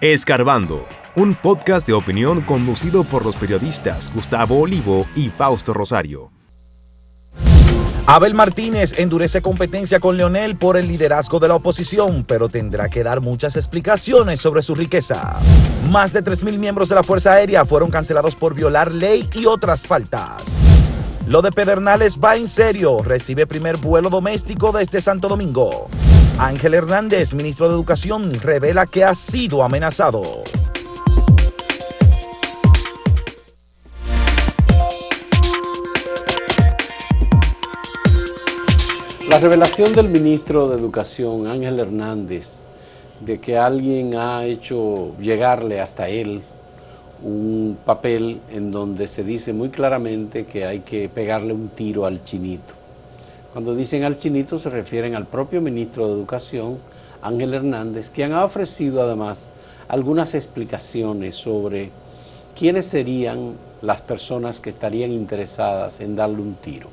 Escarbando, un podcast de opinión conducido por los periodistas Gustavo Olivo y Fausto Rosario. Abel Martínez endurece competencia con Leonel por el liderazgo de la oposición, pero tendrá que dar muchas explicaciones sobre su riqueza. Más de 3.000 miembros de la Fuerza Aérea fueron cancelados por violar ley y otras faltas. Lo de Pedernales va en serio, recibe primer vuelo doméstico desde Santo Domingo. Ángel Hernández, ministro de Educación, revela que ha sido amenazado. La revelación del ministro de Educación, Ángel Hernández, de que alguien ha hecho llegarle hasta él un papel en donde se dice muy claramente que hay que pegarle un tiro al chinito. Cuando dicen al chinito se refieren al propio ministro de Educación, Ángel Hernández, quien ha ofrecido además algunas explicaciones sobre quiénes serían las personas que estarían interesadas en darle un tiro.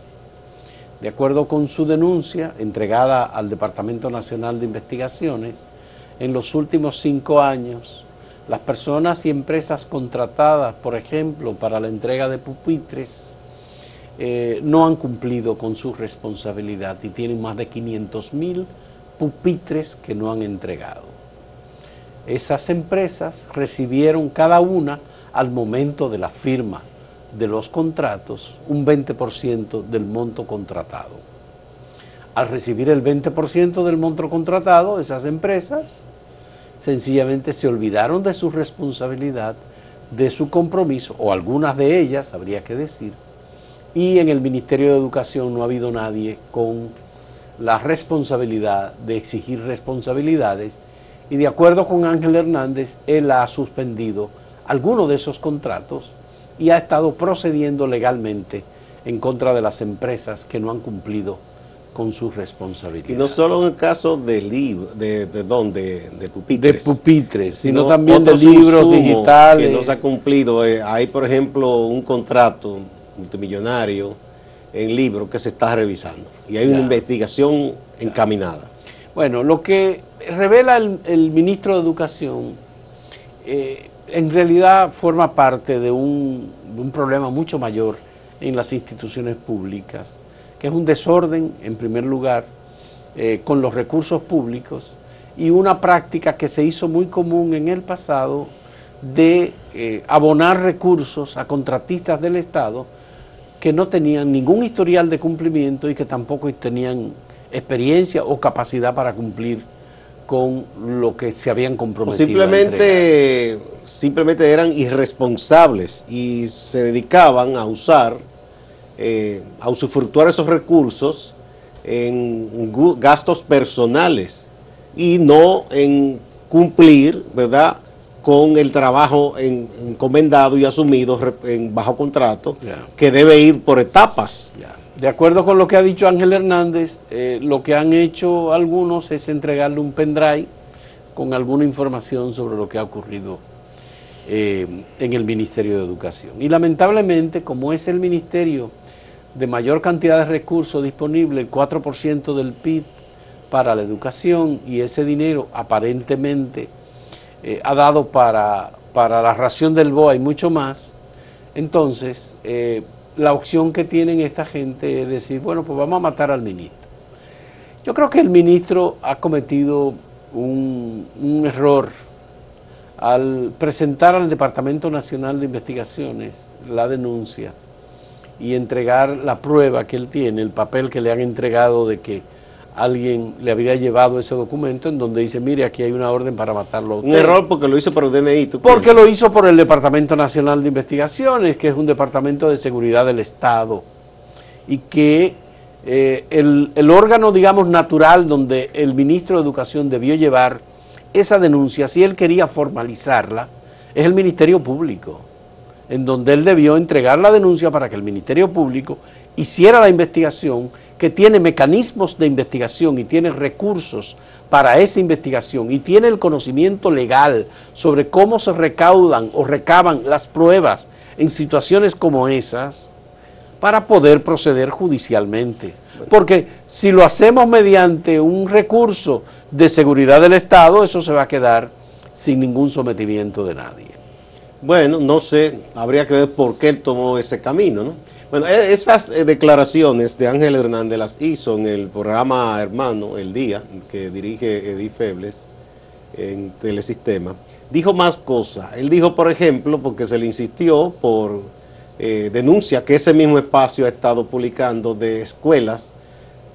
De acuerdo con su denuncia entregada al Departamento Nacional de Investigaciones, en los últimos cinco años, las personas y empresas contratadas, por ejemplo, para la entrega de pupitres, eh, no han cumplido con su responsabilidad y tienen más de 500 mil pupitres que no han entregado. Esas empresas recibieron cada una al momento de la firma de los contratos un 20% del monto contratado. Al recibir el 20% del monto contratado, esas empresas sencillamente se olvidaron de su responsabilidad, de su compromiso, o algunas de ellas, habría que decir, y en el Ministerio de Educación no ha habido nadie con la responsabilidad de exigir responsabilidades y de acuerdo con Ángel Hernández, él ha suspendido algunos de esos contratos y ha estado procediendo legalmente en contra de las empresas que no han cumplido con su responsabilidad. Y no solo en el caso de libros, de, perdón, de, de, pupitres. De pupitres, sino, también de libros digitales. Que no se ha cumplido. Eh, hay, por ejemplo, un contrato multimillonario en libros que se está revisando. Y hay una investigación encaminada. Bueno, lo que revela el, ministro de Educación eh, en realidad forma parte de un, problema mucho mayor en las instituciones públicas, que es un desorden, en primer lugar, eh, con los recursos públicos y una práctica que se hizo muy común en el pasado de eh, abonar recursos a contratistas del Estado que no tenían ningún historial de cumplimiento y que tampoco tenían experiencia o capacidad para cumplir con lo que se habían comprometido. simplemente, simplemente eran irresponsables y se dedicaban a usar, eh, a usufructuar esos recursos en gastos personales y no en cumplir, ¿verdad?, con el trabajo encomendado y asumido en bajo contrato, que debe ir por etapas. De acuerdo con lo que ha dicho Ángel Hernández, eh, lo que han hecho algunos es entregarle un pendrive con alguna información sobre lo que ha ocurrido eh, en el Ministerio de Educación. Y lamentablemente, como es el ministerio de mayor cantidad de recursos disponibles, el 4% del PIB para la educación, y ese dinero aparentemente eh, ha dado para, para la ración del BOA y mucho más, entonces la opción que tienen esta gente es decir, bueno, pues vamos a matar al ministro. Yo creo que el ministro ha cometido un, error al presentar al Departamento Nacional de Investigaciones la denuncia y entregar la prueba que él tiene, el papel que le han entregado de que alguien le habría llevado ese documento en donde dice, mire, aquí hay una orden para matarlo Un error porque lo hizo por el DNI. porque lo hizo por el Departamento Nacional de Investigaciones, que es un departamento de seguridad del Estado, y que eh, el, el órgano, digamos, natural donde el ministro de Educación debió llevar esa denuncia, si él quería formalizarla, es el Ministerio Público, en donde él debió entregar la denuncia para que el Ministerio Público hiciera la investigación que tiene mecanismos de investigación y tiene recursos para esa investigación y tiene el conocimiento legal sobre cómo se recaudan o recaban las pruebas en situaciones como esas, para poder proceder judicialmente. Porque si lo hacemos mediante un recurso de seguridad del Estado, eso se va a quedar sin ningún sometimiento de nadie. Bueno, no sé, habría que ver por qué él tomó ese camino, ¿no? Bueno, e, esas eh, declaraciones de Ángel Hernández las hizo en el programa Hermano, El Día, que dirige Edith Febles en Telesistema. Dijo más cosas. Él dijo, por ejemplo, porque se le insistió por eh, denuncia que ese mismo espacio ha estado publicando de escuelas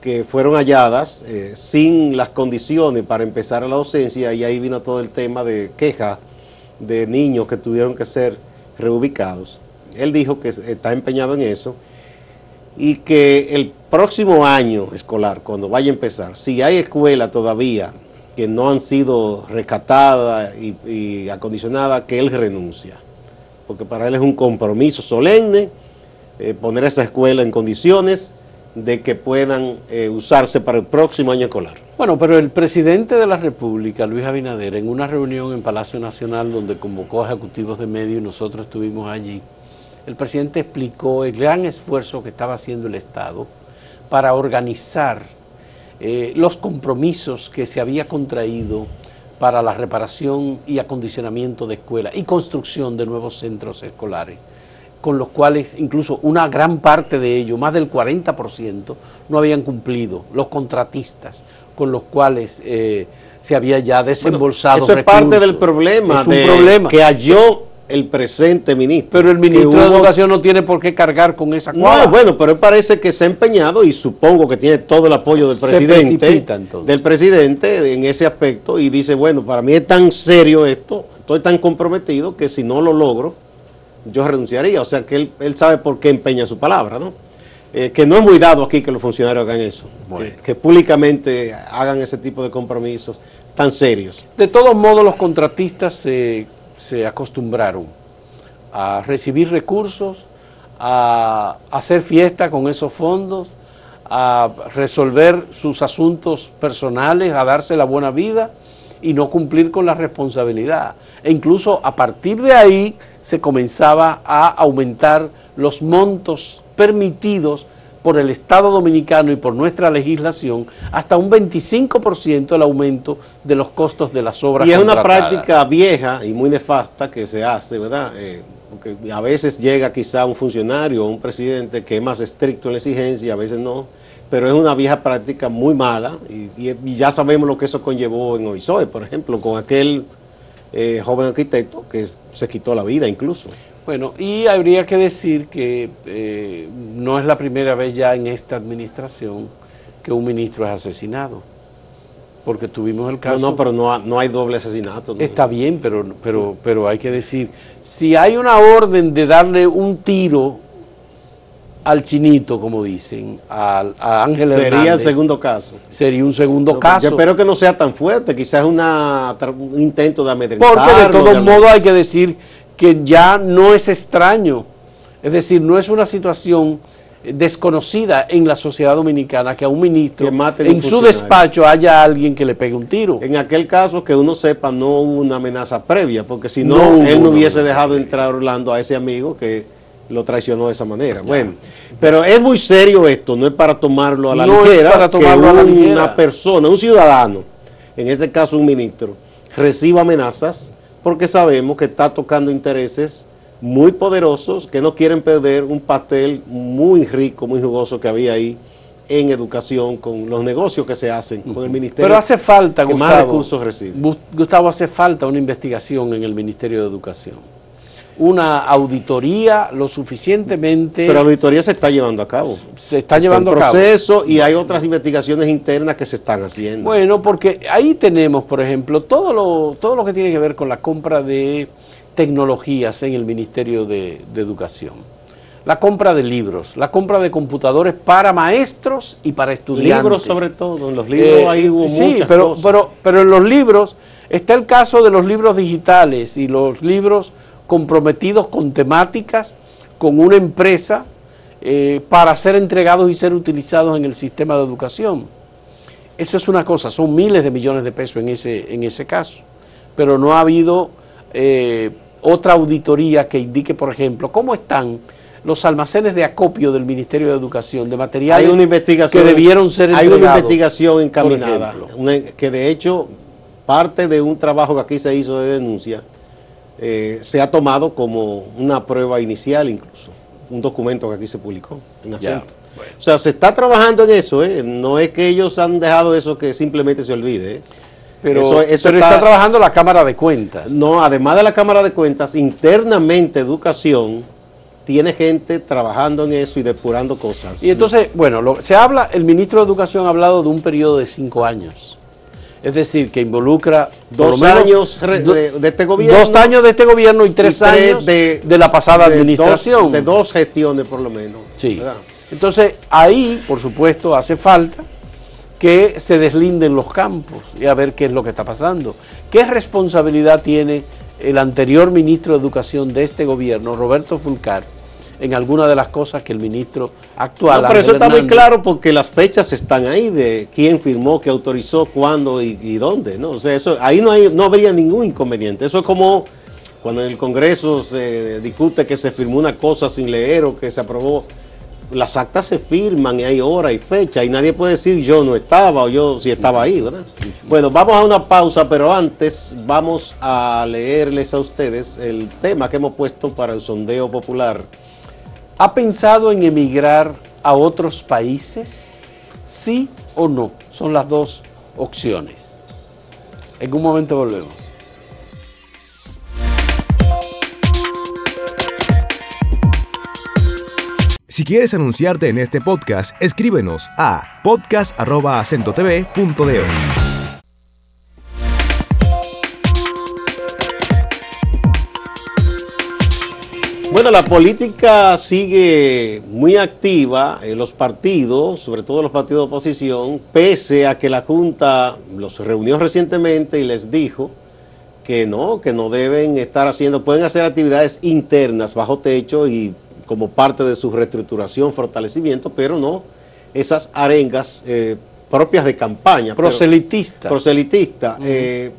que fueron halladas eh, sin las condiciones para empezar la docencia y ahí vino todo el tema de queja de niños que tuvieron que ser reubicados. Él dijo que está empeñado en eso y que el próximo año escolar, cuando vaya a empezar, si hay escuelas todavía que no han sido rescatadas y, acondicionadas, que él renuncia. Porque para él es un compromiso solemne eh, poner esa escuela en condiciones de que puedan eh, usarse para el próximo año escolar. Bueno, pero el presidente de la República, Luis Abinader, en una reunión en Palacio Nacional donde convocó a ejecutivos de medios y nosotros estuvimos allí, el presidente explicó el gran esfuerzo que estaba haciendo el Estado para organizar eh, los compromisos que se había contraído para la reparación y acondicionamiento de escuelas y construcción de nuevos centros escolares, con los cuales incluso una gran parte de ellos, más del 40%, no habían cumplido, los contratistas con los cuales eh, se había ya desembolsado. eso es parte del problema, es un problema. que halló el presente ministro. Pero el ministro de Educación no tiene por qué cargar con esa cuadra. No, bueno, pero él parece que se ha empeñado y supongo que tiene todo el apoyo del presidente. Del presidente en ese aspecto y dice, bueno, para mí es tan serio esto, estoy tan comprometido que si no lo logro, yo renunciaría. O sea que él, él sabe por qué empeña su palabra, ¿no? Eh, que no es muy dado aquí que los funcionarios hagan eso, que, públicamente hagan ese tipo de compromisos tan serios. De todos modos, los contratistas se se acostumbraron a recibir recursos, a hacer fiesta con esos fondos, a resolver sus asuntos personales, a darse la buena vida y no cumplir con la responsabilidad. E incluso a partir de ahí se comenzaba a aumentar los montos permitidos por el Estado Dominicano y por nuestra legislación hasta un 25% el aumento de los costos de las obras. Y es una práctica vieja y muy nefasta que se hace, ¿verdad? Eh, porque a veces llega quizá un funcionario o un presidente que es más estricto en la exigencia, a veces no, pero es una vieja práctica muy mala y, ya sabemos lo que eso conllevó en Oisoe, por ejemplo, con aquel eh, joven arquitecto que se quitó la vida incluso. Bueno, y habría que decir que eh, no es la primera vez ya en esta administración que un ministro es asesinado. Porque tuvimos el caso... No, no, pero no, no hay doble asesinato. Está bien, pero, pero, pero hay que decir, si hay una orden de darle un tiro al chinito, como dicen, a, Ángel Sería el segundo caso. Sería un segundo caso. Yo espero que no sea tan fuerte, quizás es un intento de amedrentar. Porque de todos modos hay que decir que ya no es extraño, es decir, no es una situación desconocida en la sociedad dominicana que a un ministro en su despacho haya alguien que le pegue un tiro. En aquel caso que uno sepa no hubo una amenaza previa, porque si no, él no hubiese dejado entrar Orlando a ese amigo que lo traicionó de esa manera. Bueno, pero es muy serio esto, no es para tomarlo a la no ligera, es para tomarlo a la ligera. una persona, un ciudadano, en este caso un ministro, reciba amenazas porque sabemos que está tocando intereses muy poderosos que no quieren perder un pastel muy rico, muy jugoso que había ahí en educación con los negocios que se hacen con el ministerio. Pero hace falta, que Gustavo, más recursos recibe. Gustavo, hace falta una investigación en el Ministerio de Educación. Una auditoría lo suficientemente... Pero la auditoría se está llevando a cabo. Se está llevando a cabo. proceso y hay otras investigaciones internas que se están haciendo. Bueno, porque ahí tenemos, por ejemplo, todo lo, todo lo que tiene que ver con la compra de tecnologías en el Ministerio de, Educación. La compra de libros, la compra de computadores para maestros y para estudiantes. Libros sobre todo, en los libros eh, ahí hubo sí, pero, Pero, pero en los libros está el caso de los libros digitales y los libros comprometidos con temáticas, con una empresa eh, para ser entregados y ser utilizados en el sistema de educación. Eso es una cosa, son miles de millones de pesos en ese, en ese caso, pero no ha habido eh, otra auditoría que indique, por ejemplo, cómo están los almacenes de acopio del Ministerio de Educación de materiales hay una investigación, que debieron ser Hay una investigación encaminada, que de hecho parte de un trabajo que aquí se hizo de denuncia, eh, se ha tomado como una prueba inicial incluso, un documento que aquí se publicó en. O sea, se está trabajando en eso, ¿eh? no es que ellos han dejado eso que simplemente se olvide. ¿eh? Pero, eso, está, trabajando la Cámara de Cuentas. No, además de la Cámara de Cuentas, internamente Educación tiene gente trabajando en eso y depurando cosas. Y entonces, bueno, se habla, el ministro de Educación ha hablado de un periodo de cinco años. Es decir, que involucra dos años de, este gobierno. Dos años de este gobierno y tres, años de, la pasada administración. de dos gestiones por lo menos. Sí. Entonces, ahí, por supuesto, hace falta que se deslinden los campos y a ver qué es lo que está pasando. ¿Qué responsabilidad tiene el anterior ministro de Educación de este gobierno, Roberto Fulcar, en alguna de las cosas que el ministro actual... No, pero eso está muy claro porque las fechas están ahí de quién firmó, qué autorizó, cuándo y, dónde, ¿no? O sea, eso, ahí no, hay, no habría ningún inconveniente. Eso es como cuando en el Congreso se discute que se firmó una cosa sin leer o que se aprobó las actas se firman y hay hora y fecha y nadie puede decir yo no estaba o yo sí estaba ahí, ¿verdad? Bueno, vamos a una pausa, pero antes vamos a leerles a ustedes el tema que hemos puesto para el sondeo popular. ¿Ha pensado en emigrar a otros países? ¿Sí o no? Son las dos opciones. En un momento volvemos. Si quieres anunciarte en este podcast, escríbenos a podcast.acentotv.de. Bueno, la política sigue muy activa en los partidos, sobre todo los partidos de oposición, pese a que la Junta los reunió recientemente y les dijo que no, que no deben estar haciendo, pueden hacer actividades internas bajo techo y como parte de su reestructuración, fortalecimiento, pero no esas arengas eh, propias de campaña. Proselitista. Proselitista. Eh,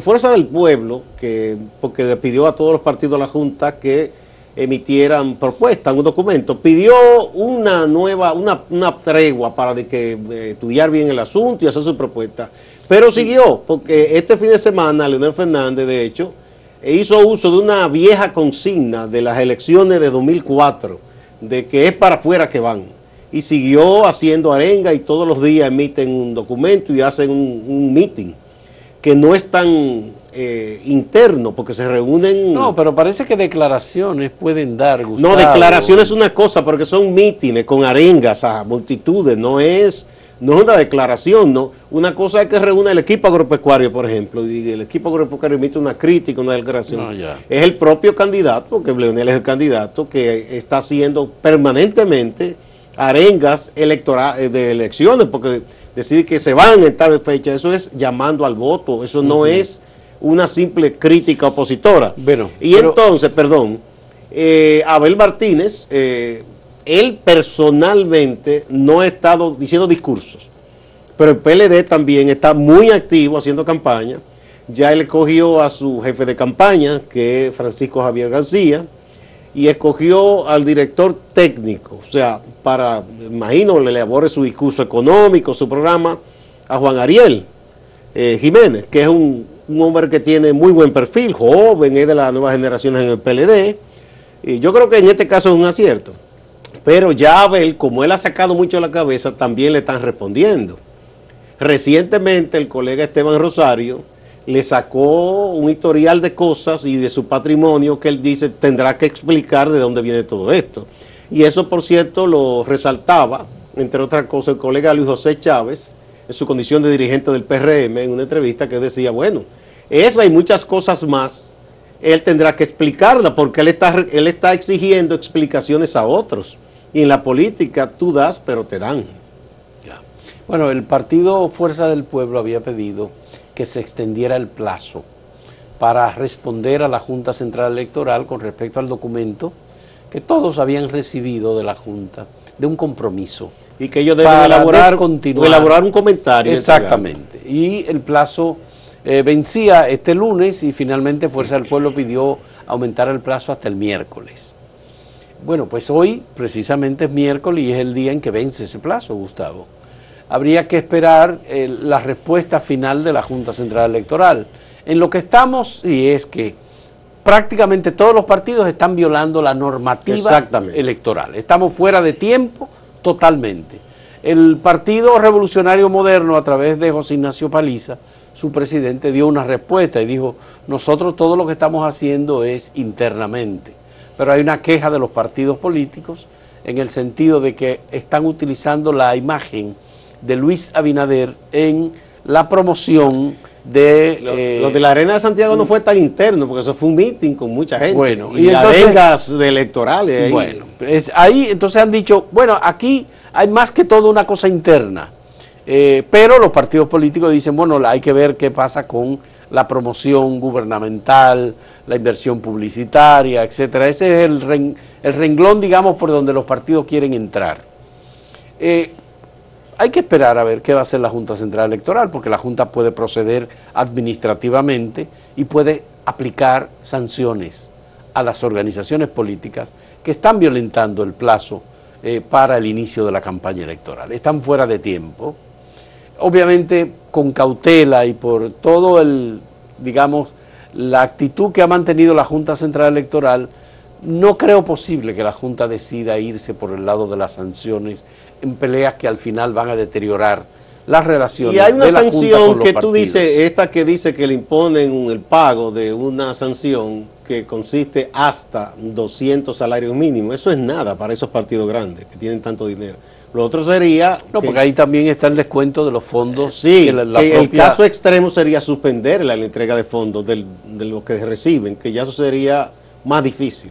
Fuerza del Pueblo, que porque le pidió a todos los partidos de la Junta que emitieran propuestas, un documento, pidió una nueva, una, una tregua para de que eh, estudiar bien el asunto y hacer su propuesta. Pero siguió, porque este fin de semana Leonel Fernández, de hecho, e hizo uso de una vieja consigna de las elecciones de 2004, de que es para afuera que van. Y siguió haciendo arenga y todos los días emiten un documento y hacen un, meeting, que no es tan eh, interno, porque se reúnen... No, pero parece que declaraciones pueden dar, No, declaraciones es una cosa, porque son mítines con arengas a multitudes, no es no es una declaración, no. Una cosa es que reúne el equipo agropecuario, por ejemplo, y el equipo agropecuario emite una crítica, una declaración. es el propio candidato, porque Leonel es el candidato, que está haciendo permanentemente arengas electorales eh, de elecciones, porque decide que se van en tal fecha, eso es llamando al voto, eso no es una simple crítica opositora. y entonces, perdón, eh, Abel Martínez eh, él personalmente no ha estado diciendo discursos, pero el PLD también está muy activo haciendo campaña. Ya él escogió a su jefe de campaña, que es Francisco Javier García, y escogió al director técnico, o sea, para, imagino, le elabore su discurso económico, su programa, a Juan Ariel eh, Jiménez, que es un, un, hombre que tiene muy buen perfil, joven, es de las nuevas generaciones en el PLD, y yo creo que en este caso es un acierto. Pero ya Abel, como él ha sacado mucho la cabeza, también le están respondiendo. Recientemente el colega Esteban Rosario le sacó un historial de cosas y de su patrimonio que él dice tendrá que explicar de dónde viene todo esto. Y eso, por cierto, lo resaltaba, entre otras cosas, el colega Luis José Chávez, en su condición de dirigente del PRM, en una entrevista que decía, bueno, esa y muchas cosas más, él tendrá que explicarla porque él está, él está exigiendo explicaciones a otros. Y en la política tú das, pero te dan. Bueno, el partido Fuerza del Pueblo había pedido que se extendiera el plazo para responder a la Junta Central Electoral con respecto al documento que todos habían recibido de la Junta, de un compromiso. Y que ellos deben elaborar, elaborar un comentario. Exactamente. Y el plazo eh, vencía este lunes y finalmente Fuerza del Pueblo pidió aumentar el plazo hasta el miércoles. Bueno, pues hoy precisamente es miércoles y es el día en que vence ese plazo, Gustavo. habría que esperar eh, la respuesta final de la Junta Central Electoral. En lo que estamos, y es que prácticamente todos los partidos están violando la normativa electoral. Estamos fuera de tiempo totalmente. El Partido Revolucionario Moderno, a través de José Ignacio Paliza, su presidente, dio una respuesta y dijo, nosotros todo lo que estamos haciendo es internamente. Pero hay una queja de los partidos políticos en el sentido de que están utilizando la imagen de Luis Abinader en la promoción de... Lo, eh, de la Arena de Santiago no fue tan interno, porque eso fue un meeting con mucha gente. Bueno, y, y de electorales. Ahí. Bueno, ahí entonces han dicho, bueno, aquí hay más que todo una cosa interna. Eh, pero los partidos políticos dicen, bueno, hay que ver qué pasa con la promoción gubernamental, la inversión publicitaria, etcétera. Ese es el, el renglón, digamos, por donde los partidos quieren entrar. Eh, hay que esperar a ver qué va a hacer la Junta Central Electoral, porque la Junta puede proceder administrativamente y puede aplicar sanciones a las organizaciones políticas que están violentando el plazo eh, para el inicio de la campaña electoral. Están fuera de tiempo. Obviamente con cautela y por todo el, digamos, la actitud que ha mantenido la Junta Central Electoral, no creo posible que la Junta decida irse por el lado de las sanciones en peleas que al final van a deteriorar las relaciones. Y hay una sanción que tú dices, esta que dice que le imponen el pago de una sanción que consiste hasta 200 salarios mínimos. Eso es nada para esos partidos grandes que tienen tanto dinero. Lo otro sería... No, porque ahí también está el descuento de los fondos. Sí, el caso extremo sería suspender la, entrega de fondos de lo que reciben, que ya eso sería más difícil.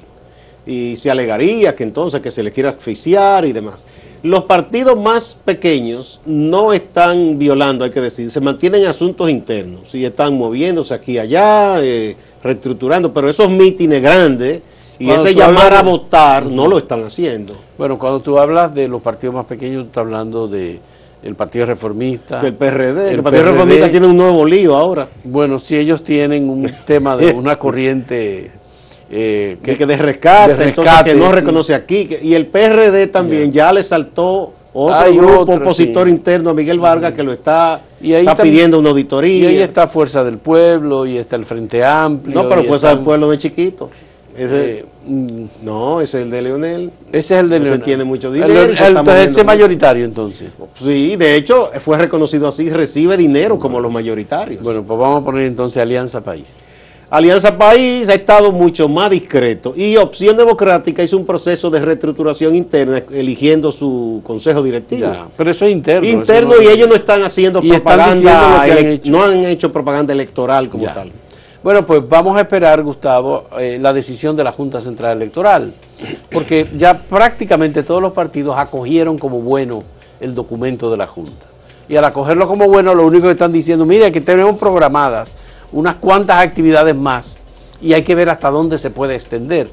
Y se alegaría que entonces que se les quiera asfixiar y demás. Los partidos más pequeños no están violando, hay que decir, se mantienen asuntos internos y están moviéndose aquí y allá, eh, reestructurando, pero esos mítines grandes y ese llamar a votar no lo están haciendo. Bueno, cuando tú hablas de los partidos más pequeños, tú estás hablando de el Partido Reformista. El PRD, el, Partido Reformista tiene un nuevo lío ahora. Bueno, si ellos tienen un tema de una corriente eh, que, de rescate, entonces que no reconoce aquí. y el PRD también ya le saltó otro grupo opositor interno a Miguel Vargas que lo está, está pidiendo una auditoría. Y ahí está Fuerza del Pueblo y está el Frente Amplio. No, pero Fuerza del Pueblo de chiquito. Ese, eh, mm. no, ese es el de Leonel. Ese es el de Leonel. tiene mucho dinero. entonces ese mayoritario entonces. Sí, de hecho fue reconocido así, recibe dinero como los mayoritarios. Bueno, pues vamos a poner entonces Alianza País. Alianza País ha estado mucho más discreto y Opción Democrática hizo un proceso de reestructuración interna eligiendo su consejo directivo. pero eso es interno. Interno y ellos no están haciendo propaganda, no han hecho propaganda electoral como tal. Bueno, pues vamos a esperar, Gustavo, eh, la decisión de la Junta Central Electoral, porque ya prácticamente todos los partidos acogieron como bueno el documento de la Junta. Y al acogerlo como bueno, lo único que están diciendo, mire, que tenemos programadas unas cuantas actividades más y hay que ver hasta dónde se puede extender.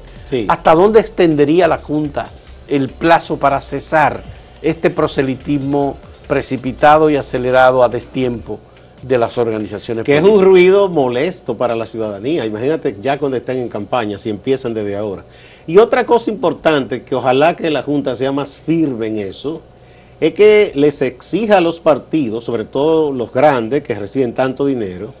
¿Hasta dónde extendería la Junta el plazo para cesar este proselitismo precipitado y acelerado a destiempo de las organizaciones Que es un ruido molesto para la ciudadanía. Imagínate ya cuando estén en campaña, si empiezan desde ahora. Y otra cosa importante, que ojalá que la Junta sea más firme en eso, es que les exija a los partidos, sobre todo los grandes que reciben tanto dinero,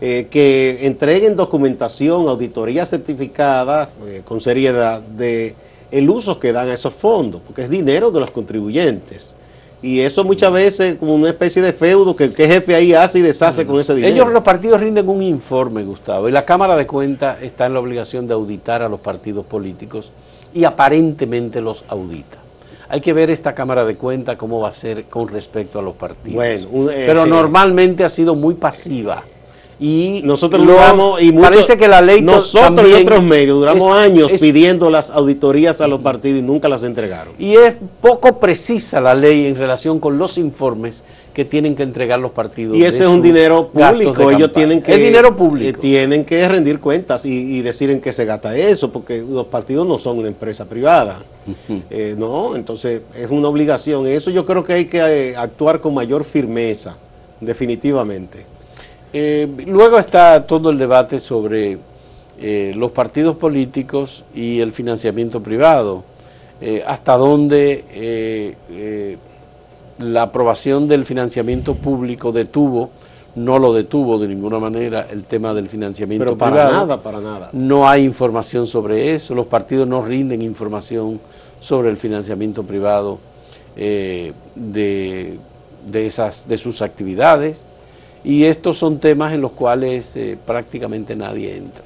eh, que entreguen documentación, auditoría certificada eh, con seriedad de el uso que dan a esos fondos, porque es dinero de los contribuyentes. Y eso muchas veces como una especie de feudo que el jefe ahí hace y deshace con ese dinero. Ellos los partidos rinden un informe, Gustavo, y la Cámara de Cuentas está en la obligación de auditar a los partidos políticos y aparentemente los audita. Hay que ver esta Cámara de Cuentas cómo va a ser con respecto a los partidos. Bueno, eh, Pero normalmente ha sido muy pasiva y nosotros duramos y parece que la ley nosotros y otros medios duramos años pidiendo las auditorías a los partidos y nunca las entregaron. Y es poco precisa la ley en relación con los informes que tienen que entregar los partidos y ese es un dinero público. Ellos tienen que es dinero público. eh, tienen que rendir cuentas y, decir en qué se gasta eso porque los partidos no son una empresa privada. Eh, no entonces es una obligación. Eso yo creo que hay que eh, actuar con mayor firmeza definitivamente eh, luego está todo el debate sobre eh, los partidos políticos y el financiamiento privado. Eh, hasta dónde la aprobación del financiamiento público detuvo, no lo detuvo de ninguna manera el tema del financiamiento Pero para privado. nada, para nada. No hay información sobre eso, los partidos no rinden información sobre el financiamiento privado eh, de, de esas, de sus actividades. Y estos son temas en los cuales eh, prácticamente nadie entra.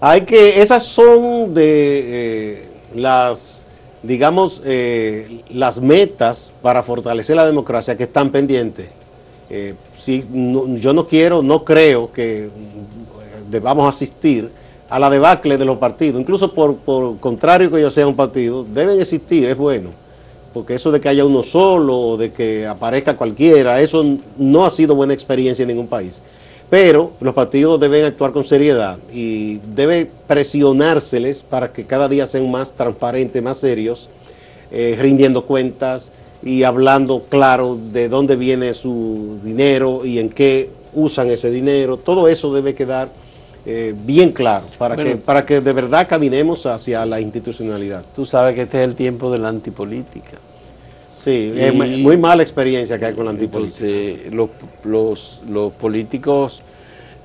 Hay que, esas son de eh, las, digamos, eh, las metas para fortalecer la democracia que están pendientes. Eh, si, no- yo no quiero, no creo que eh, debamos asistir a la debacle de los partidos, incluso por, por contrario que yo sea un partido, deben existir, es bueno, porque eso de que haya uno solo o de que aparezca cualquiera, eso no ha sido buena experiencia en ningún país. Pero los partidos deben actuar con seriedad y debe presionárseles para que cada día sean más transparentes, más serios, eh, rindiendo cuentas y hablando claro de dónde viene su dinero y en qué usan ese dinero. Todo eso debe quedar eh, bien claro para, Bueno. que, para que de verdad caminemos hacia la institucionalidad. Tú sabes que este es el tiempo de la antipolítica. Sí, Y- es mu- muy mala experiencia que hay con la antipolítica. Entonces, los, los, los políticos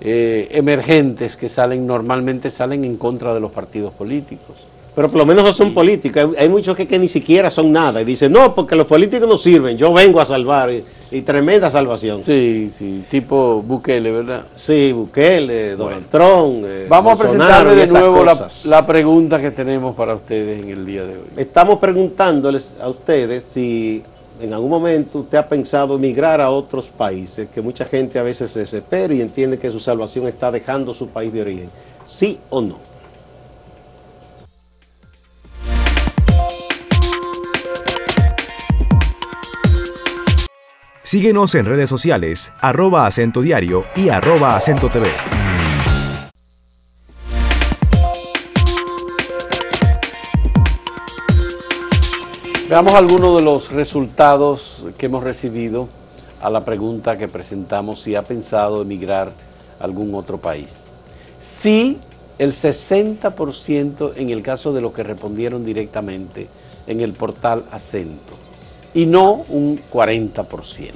eh, emergentes que salen normalmente salen en contra de los partidos políticos. Pero por lo menos no son políticos. Hay, muchos que, que ni siquiera son nada. Y dicen, no, porque los políticos no sirven. Yo vengo a salvar. Y, y tremenda salvación. Sí, Sí, sí, tipo Bukele, ¿verdad? Bukele, Donald Trump. eh, Vamos a presentarle de nuevo la, la pregunta que tenemos para ustedes en el día de hoy. Estamos preguntándoles a ustedes si en algún momento usted ha pensado emigrar a otros países, que mucha gente a veces se desespera y entiende que su salvación está dejando su país de origen. ¿Sí o no? Síguenos en redes sociales, arroba acento diario y arroba acento TV. Veamos algunos de los resultados que hemos recibido a la pregunta que presentamos si ha pensado emigrar a algún otro país. Sí, el 60% en el caso de los que respondieron directamente en el portal Acento y no un 40%.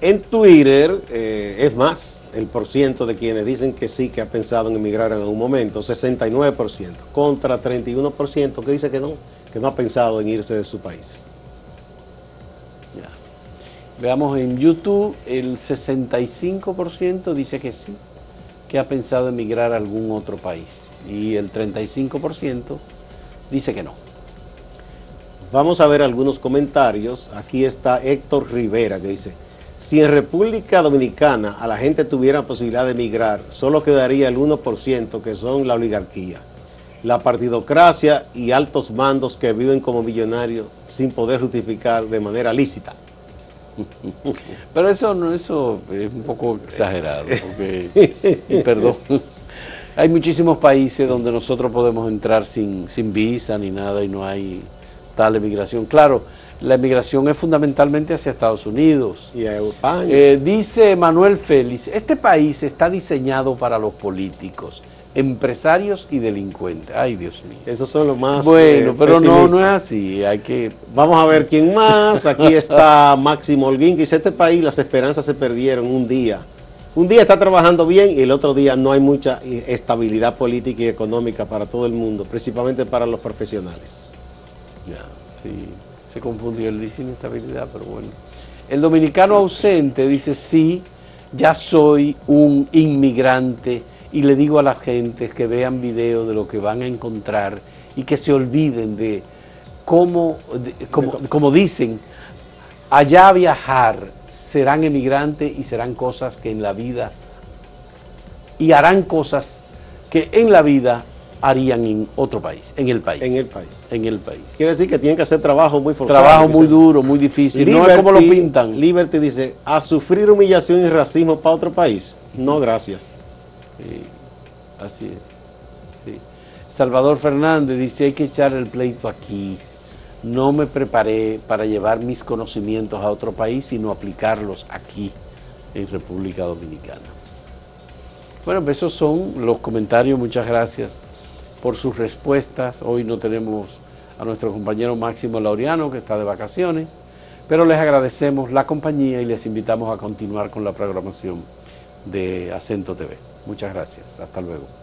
En Twitter eh, es más el porciento de quienes dicen que sí, que ha pensado en emigrar en algún momento, 69%, contra 31% que dice que no, que no ha pensado en irse de su país. Ya. Veamos en YouTube, el 65% dice que sí, que ha pensado emigrar a algún otro país. Y el 35% dice que no. Vamos a ver algunos comentarios. Aquí está Héctor Rivera que dice, si en República Dominicana a la gente tuviera posibilidad de emigrar, solo quedaría el 1% que son la oligarquía, la partidocracia y altos mandos que viven como millonarios sin poder justificar de manera lícita. Pero eso no, eso es un poco exagerado, porque, y perdón, hay muchísimos países donde nosotros podemos entrar sin, sin visa ni nada y no hay tal emigración. Claro, la emigración es fundamentalmente hacia Estados Unidos. Y a España. Eh, dice Manuel Félix, este país está diseñado para los políticos, empresarios y delincuentes. Ay, Dios mío. Esos son los más Bueno, eh, pero no, no es así, hay que... Vamos a ver quién más. Aquí está Máximo Holguín, que dice, este país las esperanzas se perdieron un día. Un día está trabajando bien y el otro día no hay mucha eh, estabilidad política y económica para todo el mundo, principalmente para los profesionales. Ya, sí, se confundió el dice inestabilidad, pero bueno. El dominicano ausente dice, sí, ya soy un inmigrante y le digo a la gente que vean videos de lo que van a encontrar y que se olviden de cómo, de- como, como dicen, allá viajar serán emigrantes y serán cosas que en la vida, y harán cosas que en la vida harían en otro país, en el país. En el país. En el país. Quiere decir que tienen que hacer trabajo muy forzado. Trabajo muy duro, muy difícil. no es como lo pintan. Liberty dice, a sufrir humillación y racismo para otro país. No, gracias. Sí, así es. sí. Salvador Fernández dice, hay que echar el pleito aquí. No me preparé para llevar mis conocimientos a otro país, sino aplicarlos aquí, en República Dominicana. Bueno, pues esos son los comentarios. Muchas gracias por sus respuestas. Hoy no tenemos a nuestro compañero Máximo Laureano, que está de vacaciones, pero les agradecemos la compañía y les invitamos a continuar con la programación de Acento TV. Muchas gracias. Hasta luego.